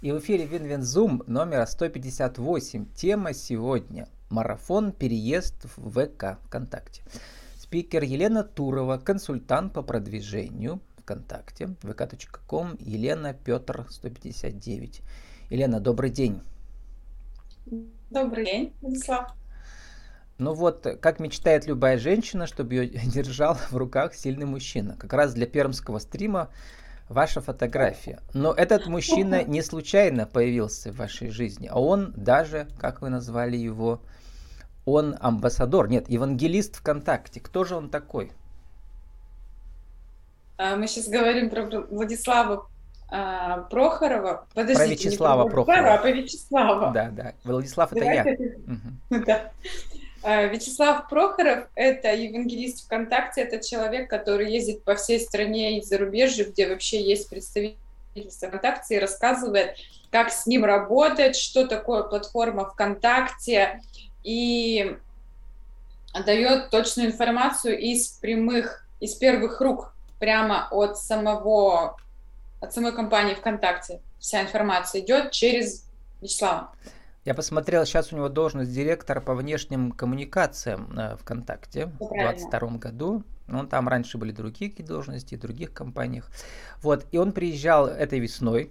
И в эфире Win-Win Zoom номер 158. Тема сегодня – марафон переезд в ВК ВКонтакте. Спикер Елена Турова, консультант по продвижению ВКонтакте, vk.com, Елена Петр 159. Елена, добрый день. Добрый день, Владислав. Ну вот, как мечтает любая женщина, чтобы ее держал в руках сильный мужчина. Как раз для пермского стрима ваша фотография. Но этот мужчина не случайно появился в вашей жизни, а он даже, как вы назвали его, он амбассадор, нет, евангелист ВКонтакте. Кто же он такой? А, мы сейчас говорим про Владислава а, Прохорова. Подождите, про Вячеслава не про Прохорова. А про Вячеслава. Да, да. Владислав это я. Угу. Да. А, Вячеслав Прохоров – это евангелист ВКонтакте, это человек, который ездит по всей стране и зарубежью, где вообще есть представительство ВКонтакте, и рассказывает, как с ним работать, что такое платформа ВКонтакте, и дает точную информацию из прямых, из первых рук, прямо от самого, от самой компании ВКонтакте. Вся информация идет через Вячеслава. Я посмотрел, сейчас у него должность директора по внешним коммуникациям э, ВКонтакте в 2022 году. Он там раньше были другие должности, в других компаниях. Вот, и он приезжал этой весной,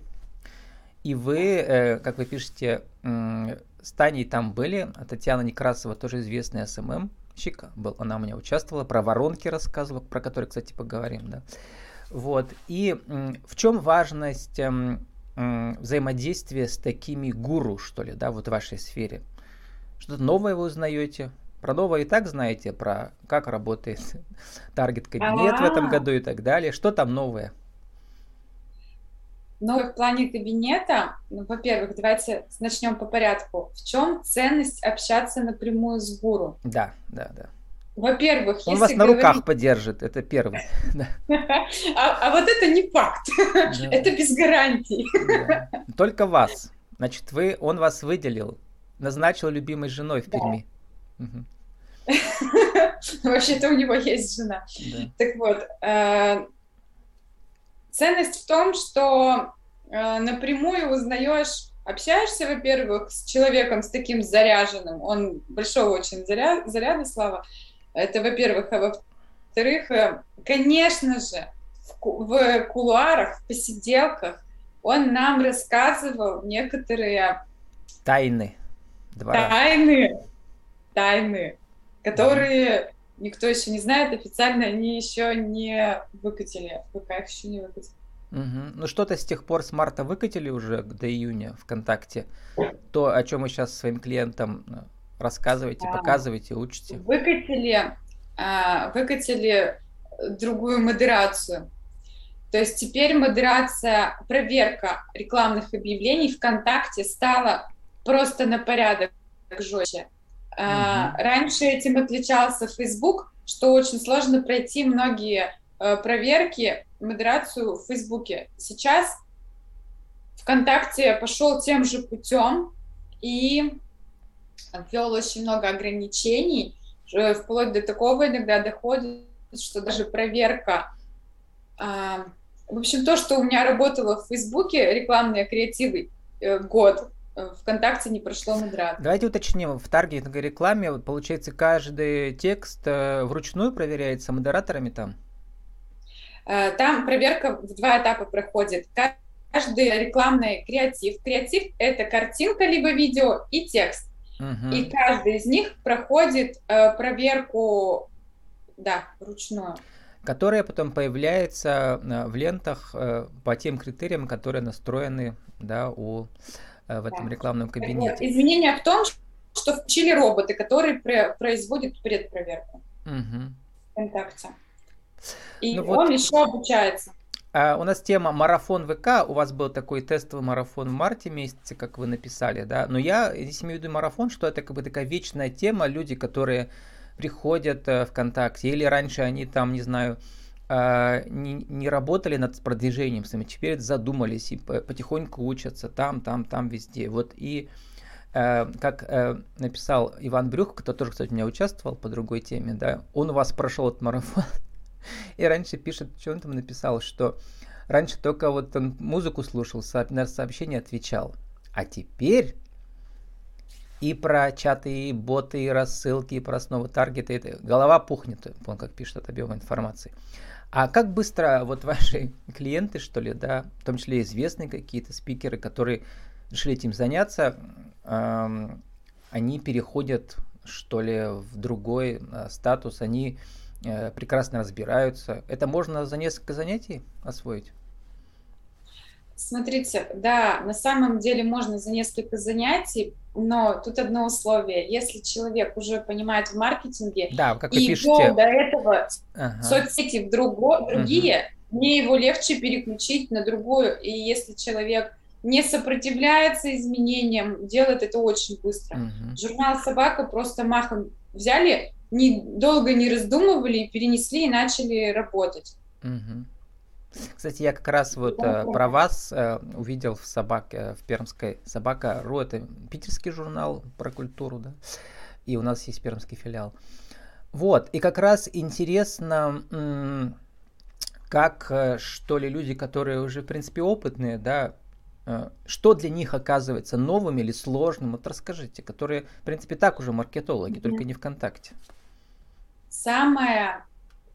и вы, э, как вы пишете, с Таней там были, а Татьяна Некрасова, тоже известная SMM щик была, она у меня участвовала, про воронки рассказывала, про которые, кстати, поговорим, да. Вот, и в чем важность эм, взаимодействие с такими гуру, что ли, да, вот в вашей сфере? Что-то новое вы узнаете? Про новое и так знаете, про как работает таргет-кабинет в этом году и так далее. Что там новое? Новое в плане кабинета, ну, во-первых, давайте начнем по порядку. В чем ценность общаться напрямую с гуру? Да, да, да. Во-первых, он вас на руках поддержит, это первый. А, а вот это не факт, это без гарантий. Только вас. Значит, вы, он вас выделил, назначил любимой женой в Перми. Вообще-то у него есть жена. Так вот, э, ценность в том, что э, напрямую узнаешь общаешься, во-первых, с человеком с таким заряженным, он большого очень заряда, заряда слава, это, во-первых. А во-вторых, э, конечно же, в, кулуарах, в посиделках он нам рассказывал некоторые... Тайны. Двора. Тайны. Тайны, которые да. никто еще не знает. Официально они еще не выкатили. Пока их еще не выкатили. Угу. Ну что-то с тех пор с марта выкатили уже до июня ВКонтакте. То, о чем мы сейчас своим клиентам э, Рассказывайте, а, показывайте, учите. Выкатили, а, выкатили другую модерацию. То есть теперь модерация, проверка рекламных объявлений ВКонтакте стала просто на порядок жестче. Угу. Раньше этим отличался Facebook, что очень сложно пройти многие э, проверки, модерацию в Фейсбуке. Сейчас ВКонтакте пошел тем же путем, и ввел очень много ограничений, вплоть до такого иногда доходит, что даже проверка а, в общем, то, что у меня работало в Фейсбуке, рекламные креативы, э, год, э, ВКонтакте не прошло модерацию. Давайте уточним, в таргетинговой рекламе, получается, каждый текст э, вручную проверяется модераторами там? Там проверка в два этапа проходит. Каждый рекламный креатив. Креатив — это картинка либо видео и текст. Угу. И каждый из них проходит э, проверку, да, ручную. Которая потом появляется э, в лентах э, по тем критериям, которые настроены да, у, э, в этом да. рекламном кабинете. Изменение в том, что включили роботы, которые производят предпроверку угу. ВКонтакте. И ну, он вот... еще обучается. А у нас тема марафон ВК. У вас был такой тестовый марафон в марте месяце, как вы написали, да. Но я здесь имею в виду марафон, что это как бы такая вечная тема. Люди, которые приходят э, ВКонтакте, или раньше они там, не знаю, э, не, не работали над продвижением сами, теперь задумались и потихоньку учатся там, там, там, везде. Вот и э, как э, написал Иван Брюх, кто тоже, кстати, у меня участвовал по другой теме, да, он у вас прошел этот марафон, и раньше пишет, что он там написал, что раньше только вот он музыку слушал, на сообщения отвечал. А теперь и про чаты, и боты, и рассылки, и про основы таргета. Это голова пухнет, он как пишет от объема информации. А как быстро вот ваши клиенты, что ли, да, в том числе известные какие-то спикеры, которые решили этим заняться, эм, они переходят, что ли, в другой э, статус, они прекрасно разбираются. Это можно за несколько занятий освоить? Смотрите, да, на самом деле можно за несколько занятий, но тут одно условие. Если человек уже понимает в маркетинге да, как и пишете... до этого ага. соцсети в друго, другие, угу. мне его легче переключить на другую. И если человек не сопротивляется изменениям, делает это очень быстро. Угу. Журнал «Собака» просто махом взяли, не, долго не раздумывали, перенесли и начали работать. Угу. Кстати, я как раз вот э, про вас э, увидел в собаке, в пермской собака Ру, это питерский журнал про культуру, да, и у нас есть пермский филиал. Вот, и как раз интересно, как, э, что ли, люди, которые уже, в принципе, опытные, да, э, что для них оказывается новым или сложным, вот расскажите, которые, в принципе, так уже маркетологи, mm-hmm. только не ВКонтакте. Самое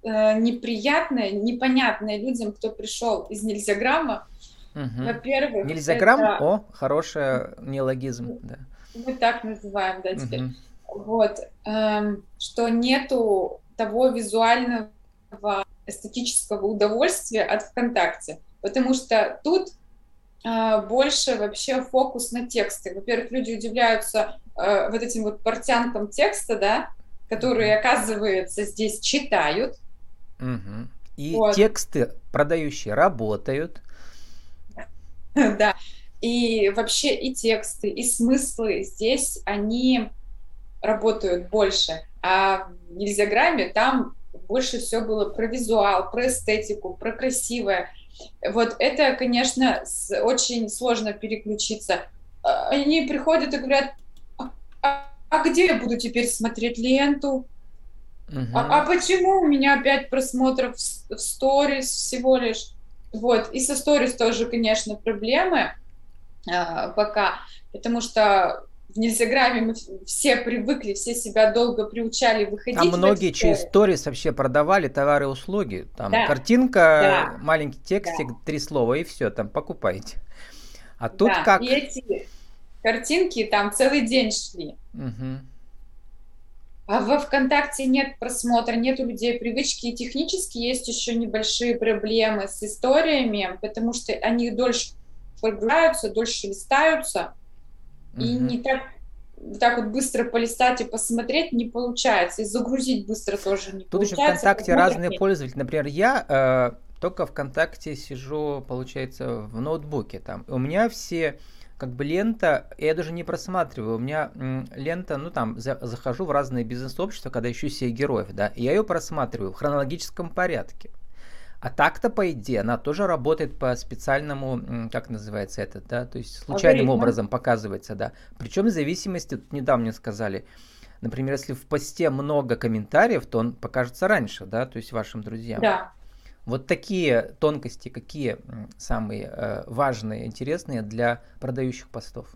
э, неприятное, непонятное людям, кто пришел из нельзяграмма. Угу. Во-первых, нельзяграмм, это... о, хороший неологизм, да. Мы так называем, да, теперь. Угу. Вот, эм, что нету того визуального эстетического удовольствия от ВКонтакте, потому что тут э, больше вообще фокус на тексты. Во-первых, люди удивляются э, вот этим вот портянкам текста, да, которые, оказывается, здесь читают, Угу. И вот. тексты продающие работают. Да. И вообще и тексты, и смыслы здесь, они работают больше. А в нельзяграмме там больше все было про визуал, про эстетику, про красивое. Вот это, конечно, очень сложно переключиться. А, они приходят и говорят, а, где я буду теперь смотреть ленту? Угу. А, а почему у меня опять просмотров в сторис всего лишь? Вот, и со сторис тоже, конечно, проблемы а, пока, потому что в Нельзяграме мы все привыкли, все себя долго приучали выходить. А многие через сторис вообще продавали товары и услуги. Там да. картинка, да. маленький текстик, да. три слова и все, там покупайте. А тут да. как? И эти картинки там целый день шли. Угу. А во ВКонтакте нет просмотра, нет у людей привычки, и технически есть еще небольшие проблемы с историями, потому что они дольше прогружаются, дольше листаются, mm-hmm. и не так так вот быстро полистать и посмотреть не получается, и загрузить быстро тоже не Тут получается. Тут еще ВКонтакте разные нет. пользователи. Например, я э, только ВКонтакте сижу, получается, в ноутбуке там. У меня все как бы лента, я даже не просматриваю, у меня м, лента, ну там, за, захожу в разные бизнес-общества, когда ищу себе героев, да, и я ее просматриваю в хронологическом порядке. А так-то, по идее, она тоже работает по специальному, как называется это, да, то есть случайным Алгоритм. образом показывается, да. Причем в зависимости, тут недавно мне сказали, например, если в посте много комментариев, то он покажется раньше, да, то есть вашим друзьям. Да. Вот такие тонкости, какие самые э, важные, интересные для продающих постов?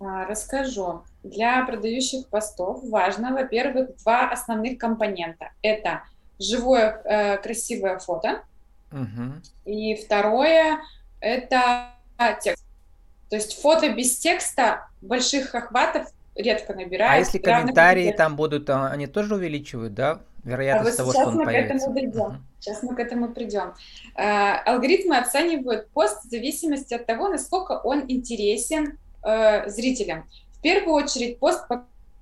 А, расскажу. Для продающих постов важно, во-первых, два основных компонента. Это живое э, красивое фото. Угу. И второе – это текст. То есть фото без текста больших охватов редко набирает. А если комментарии там будут, а, они тоже увеличивают, да, вероятность а вот того, что он появится? Uh-huh. Сейчас мы к этому придем. Э, алгоритмы оценивают пост в зависимости от того, насколько он интересен э, зрителям. В первую очередь пост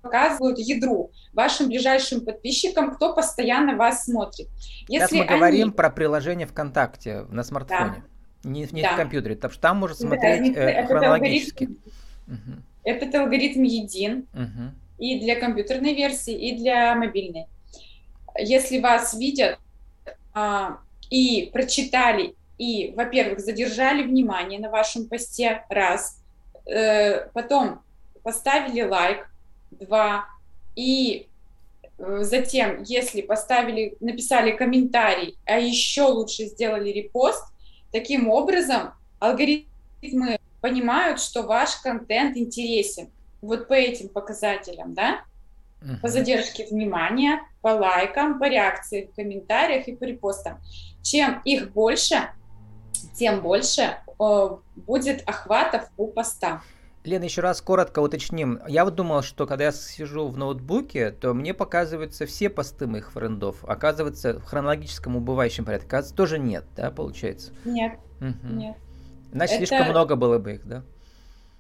показывают ядру, вашим ближайшим подписчикам, кто постоянно вас смотрит. Если Сейчас мы они... говорим про приложение ВКонтакте на смартфоне, да. не, не да. в компьютере, потому что там можно смотреть да, э, хронологически. Алгоритм, угу. Этот алгоритм един угу. и для компьютерной версии, и для мобильной. Если вас видят и прочитали, и, во-первых, задержали внимание на вашем посте, раз, э, потом поставили лайк, два, и э, затем, если поставили, написали комментарий, а еще лучше сделали репост, Таким образом, алгоритмы понимают, что ваш контент интересен. Вот по этим показателям, да? По задержке внимания, по лайкам, по реакции в комментариях и по репостам. Чем их больше, тем больше э, будет охватов у поста. Лена, еще раз коротко уточним. Я вот думал, что когда я сижу в ноутбуке, то мне показываются все посты моих френдов. Оказывается, в хронологическом убывающем порядке. Оказывается, тоже нет, да, получается? Нет, угу. нет. Значит, Это... слишком много было бы их, да?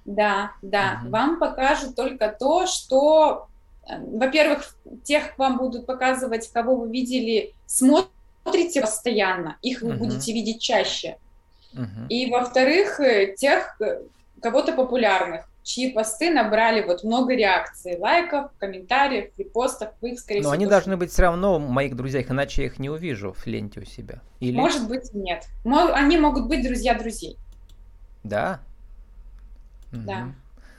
Да, да. Угу. Вам покажут только то, что, во-первых, тех вам будут показывать, кого вы видели, смотрите постоянно, их вы угу. будете видеть чаще. Угу. И, во-вторых, э, тех, э, кого-то популярных, чьи посты набрали вот много реакций, лайков, комментариев, репостов, вы их, скорее Но всего... они должны быть все равно в моих друзьях, иначе я их не увижу в ленте у себя. Или... Может быть, нет. Они могут быть друзья друзей. Да? Да. Угу.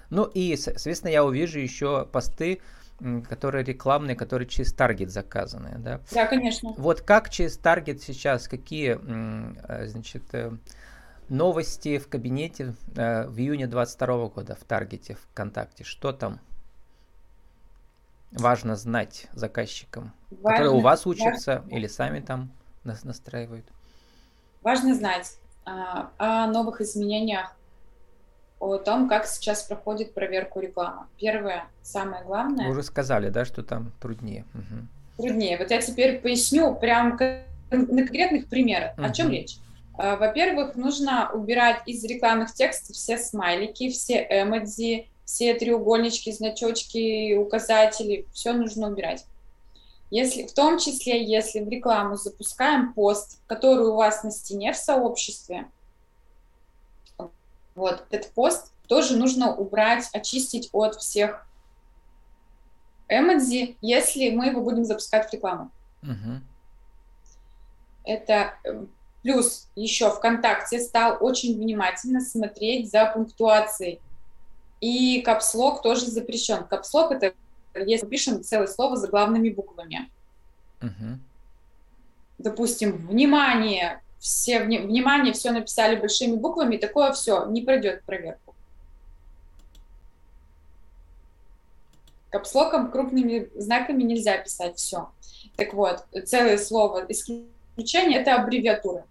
Ну и, соответственно, я увижу еще посты, которые рекламные, которые через таргет заказаны, да? Да, конечно. Вот как через таргет сейчас, какие, э, значит, э, Новости в кабинете э, в июне 22 года в Таргете, ВКонтакте. Что там важно знать заказчикам, важно, которые у вас учатся важно. или сами там нас настраивают? Важно знать а, о новых изменениях, о том, как сейчас проходит проверку рекламы. Первое, самое главное. Вы уже сказали, да, что там труднее. Угу. Труднее. Вот я теперь поясню прям на конкретных примерах, угу. о чем речь. А, во-первых, нужно убирать из рекламных текстов все смайлики, все эмодзи, все треугольнички, значочки, указатели, все нужно убирать. Если, в том числе, если в рекламу запускаем пост, который у вас на стене в сообществе, вот этот пост тоже нужно убрать, очистить от всех эмодзи, если мы его будем запускать в рекламу. Угу. Это Плюс еще ВКонтакте стал очень внимательно смотреть за пунктуацией. И капслог тоже запрещен. Капслог это если мы пишем целое слово за главными буквами. Угу. Допустим, внимание, все внимание, все написали большими буквами, такое все не пройдет проверку. Капслоком крупными знаками нельзя писать все. Так вот, целое слово исключение это аббревиатура.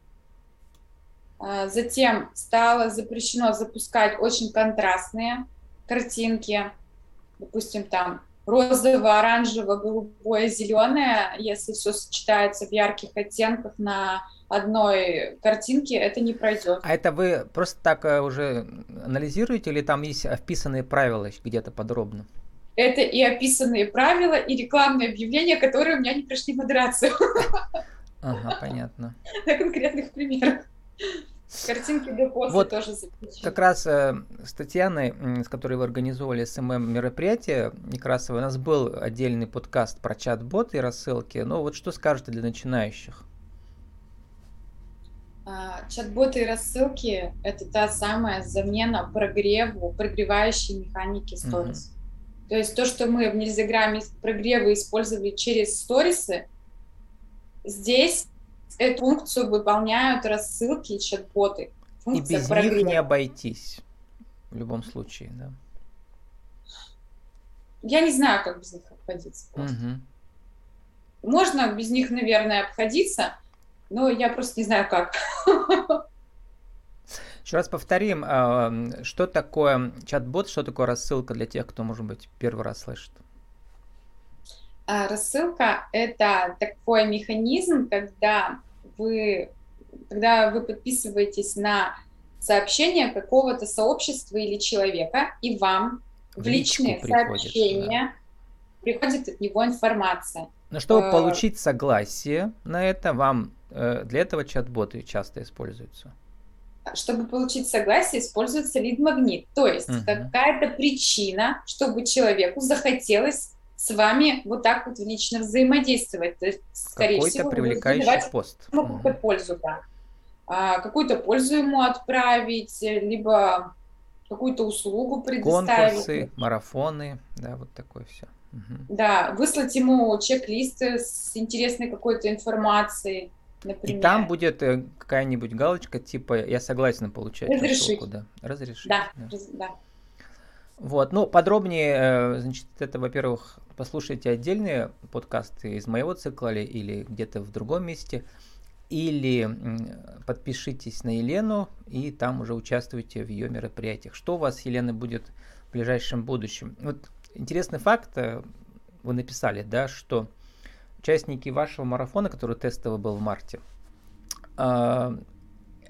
А, затем стало запрещено запускать очень контрастные картинки, допустим, там розовое, оранжевое, голубое, зеленое, если все сочетается в ярких оттенках на одной картинке, это не пройдет. А это вы просто так э, уже анализируете или там есть вписанные правила где-то подробно? Это и описанные правила, и рекламные объявления, которые у меня не прошли модерацию. Ага, понятно. На конкретных примерах. Картинки до после вот тоже запрещены. Как раз э, с Татьяной, с которой вы организовывали SMM мероприятие Некрасовой, у нас был отдельный подкаст про чат-боты и рассылки. Ну вот что скажете для начинающих? А, чат-боты и рассылки – это та самая замена прогреву, прогревающей механики сторис. Угу. То есть то, что мы в нельзяграмме прогревы использовали через сторисы, здесь эту функцию выполняют рассылки и чат-боты. и без прогресса. них не обойтись в любом случае, да? Я не знаю, как без них обходиться. Угу. Можно без них, наверное, обходиться, но я просто не знаю, как. Еще раз повторим, а, что такое чат-бот, что такое рассылка для тех, кто, может быть, первый раз слышит. А, рассылка – это такой механизм, когда вы, когда вы подписываетесь на сообщение какого-то сообщества или человека, и вам в, в личные сообщения да. приходит от него информация. Но чтобы э, получить согласие на это, вам для этого чат-боты часто используются. Чтобы получить согласие, используется лид-магнит. То есть угу. какая-то причина, чтобы человеку захотелось с вами вот так вот лично взаимодействовать. То есть, скорее Какой-то всего, привлекающий пост. Какую-то пользу, да. А, какую-то пользу ему отправить, либо какую-то услугу предоставить. Конкурсы, марафоны, да, вот такое все. Угу. Да, выслать ему чек-листы с интересной какой-то информацией. Например. И там будет э, какая-нибудь галочка типа «Я согласен получать Разрешить. рассылку». Да. Разрешить. Да, да. да. Вот, ну, подробнее, э, значит, это, во-первых, послушайте отдельные подкасты из моего цикла или где-то в другом месте, или подпишитесь на Елену и там уже участвуйте в ее мероприятиях. Что у вас, Елена, будет в ближайшем будущем? Вот интересный факт, э, вы написали, да, что участники вашего марафона, который тестовый был в марте, а,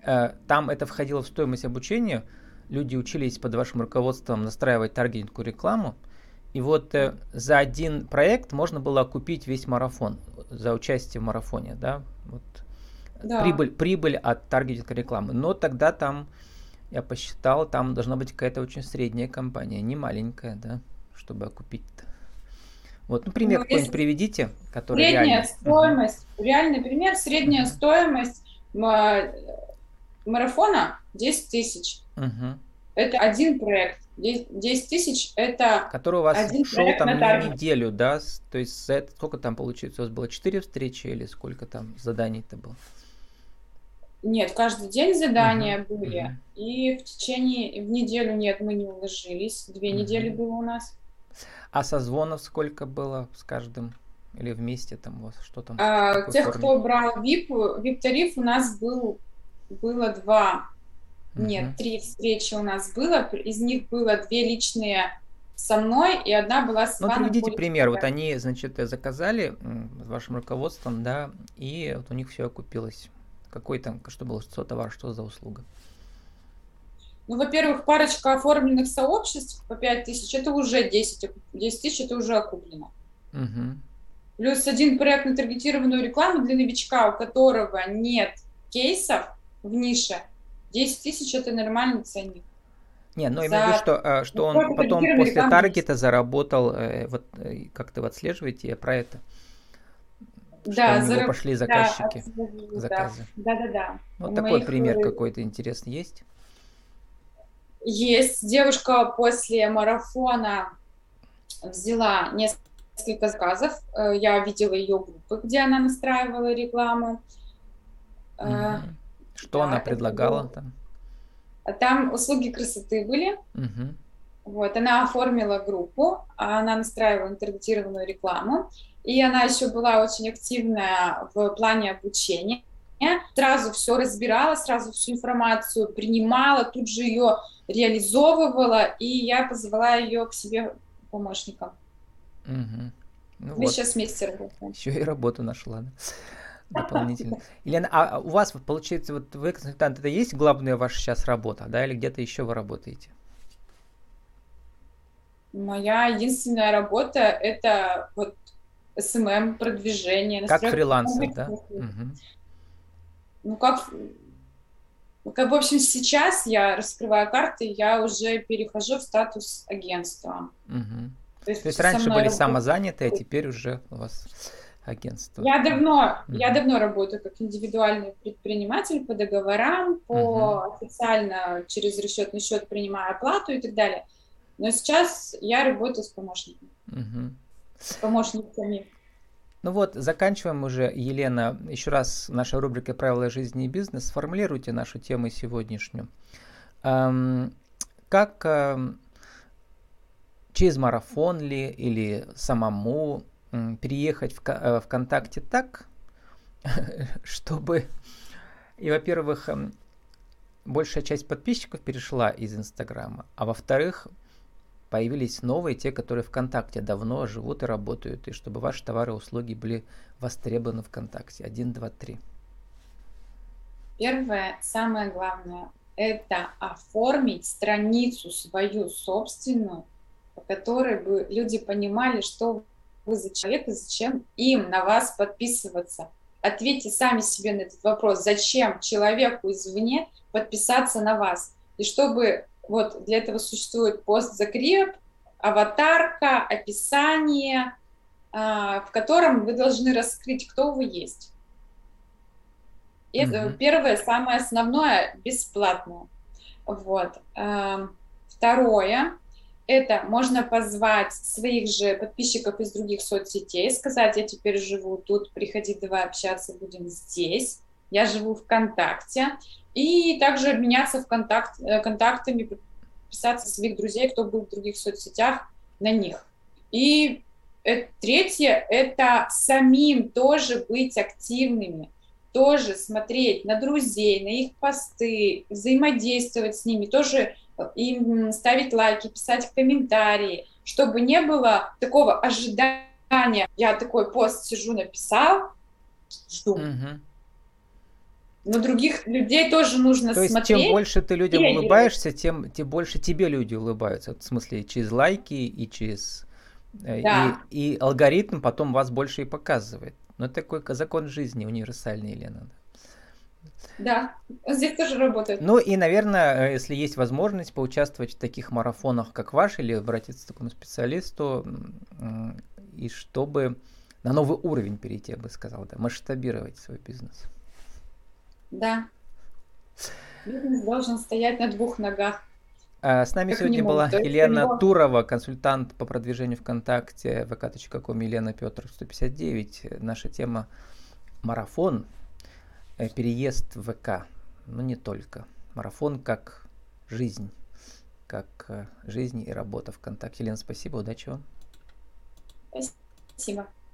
а, там это входило в стоимость обучения, люди учились под вашим руководством настраивать таргетинговую рекламу, и вот э, за один проект можно было купить весь марафон за участие в марафоне, да, вот да. прибыль, прибыль от таргетинговой рекламы. Но тогда там, я посчитал, там должна быть какая-то очень средняя компания, не маленькая, да, чтобы окупить -то. Вот, ну, пример ну, какой-нибудь приведите, который Средняя реальный. стоимость, uh-huh. реальный пример, средняя uh-huh. стоимость марафона 10 тысяч. Uh-huh. Это один проект. 10 тысяч это Который у вас один шел там на неделю, да? То есть за это сколько там получится? У вас было 4 встречи или сколько там заданий-то было? Нет, каждый день задания uh-huh. были. Uh-huh. И в течение, в неделю нет, мы не уложились. Две uh-huh. недели было у нас. А созвонов сколько было с каждым? Или вместе там у вас что там? А, тех, форме? кто брал VIP, VIP-тариф у нас был, было два. Угу. Нет, три встречи у нас было. Из них было две личные со мной, и одна была с Ну, приведите пример. Вот они, значит, заказали с вашим руководством, да, и вот у них все окупилось. Какой там, что было, что товар, что за услуга? Ну, во-первых, парочка оформленных сообществ по 5 тысяч, это уже 10, 10 тысяч, это уже окуплено. Угу. Плюс один проект на таргетированную рекламу для новичка, у которого нет кейсов в нише, 10 тысяч это нормальный ценник. Не, но ну, имею в виду, что, а, что он потом после таргета заработал, э, вот э, как-то вы отслеживаете про это? Да, что у него пошли заказчики, да, заказы. Да, да, да. Вот такой моих... пример какой-то интересный есть? Есть. Девушка после марафона взяла несколько заказов. Э, я видела ее группы, где она настраивала рекламу. Угу. Что да, она предлагала там? Там услуги красоты были. Угу. Вот, она оформила группу, она настраивала интернетированную рекламу, и она еще была очень активная в плане обучения. Сразу все разбирала, сразу всю информацию принимала, тут же ее реализовывала, и я позвала ее к себе помощником. Угу. Ну Мы вот. сейчас вместе работаем. Еще и работу нашла. Да? дополнительно. Елена, а у вас получается, вот вы консультант, это есть главная ваша сейчас работа, да, или где-то еще вы работаете? Моя единственная работа это вот SMM, продвижение. Как фрилансер, да? Угу. Ну как как, в общем, сейчас я раскрываю карты, я уже перехожу в статус агентства. Угу. То есть, То есть раньше были работает... самозанятые, а теперь уже у вас агентство. Я давно, угу. я давно работаю как индивидуальный предприниматель по договорам, по угу. официально через расчетный счет принимаю оплату и так далее. Но сейчас я работаю с помощниками. Угу. С помощниками. Ну вот, заканчиваем уже, Елена. Еще раз наша рубрика «Правила жизни и бизнес». Сформулируйте нашу тему сегодняшнюю. Эм, как эм, через марафон ли или самому эм, переехать в э, ВКонтакте так, чтобы и, во-первых, эм, большая часть подписчиков перешла из Инстаграма, а во-вторых, появились новые, те, которые ВКонтакте давно живут и работают, и чтобы ваши товары и услуги были востребованы ВКонтакте. Один, два, три. Первое, самое главное, это оформить страницу свою собственную, по которой бы люди понимали, что вы за человек и зачем им на вас подписываться. Ответьте сами себе на этот вопрос, зачем человеку извне подписаться на вас. И чтобы вот для этого существует пост-закреп, аватарка, описание, а, в котором вы должны раскрыть, кто вы есть. И mm-hmm. первое, самое основное, бесплатно. Вот. Эм, второе, это можно позвать своих же подписчиков из других соцсетей, сказать, я теперь живу тут, приходи, давай общаться будем здесь. Я живу ВКонтакте. И также обменяться в контакт, э, контактами, подписаться своих друзей, кто был в других соцсетях, на них. И это, третье – это самим тоже быть активными, тоже смотреть на друзей, на их посты, взаимодействовать с ними, тоже им ставить лайки, писать комментарии, чтобы не было такого ожидания. Я такой пост сижу, написал, жду. Угу. Но других людей тоже нужно То смотреть. Есть, чем больше ты людям улыбаешься, тем, тем больше тебе люди улыбаются. В смысле, через лайки и через... Э, да. И, и алгоритм потом вас больше и показывает. Но это такой закон жизни универсальный, Елена. Да, здесь тоже работает. Ну и, наверное, э, если есть возможность поучаствовать в таких марафонах, как ваш, или обратиться к такому специалисту, и чтобы на новый уровень перейти, я бы сказал, да, масштабировать свой бизнес. Да. Бизнес должен стоять на двух ногах. А, с нами как сегодня была Елена него... Турова, консультант по продвижению ВКонтакте, vk.com, Елена Петр 159. Наша тема марафон, э, переезд в ВК, но не только. Марафон как жизнь, как э, жизнь и работа ВКонтакте. Елена, спасибо, удачи вам. Спасибо.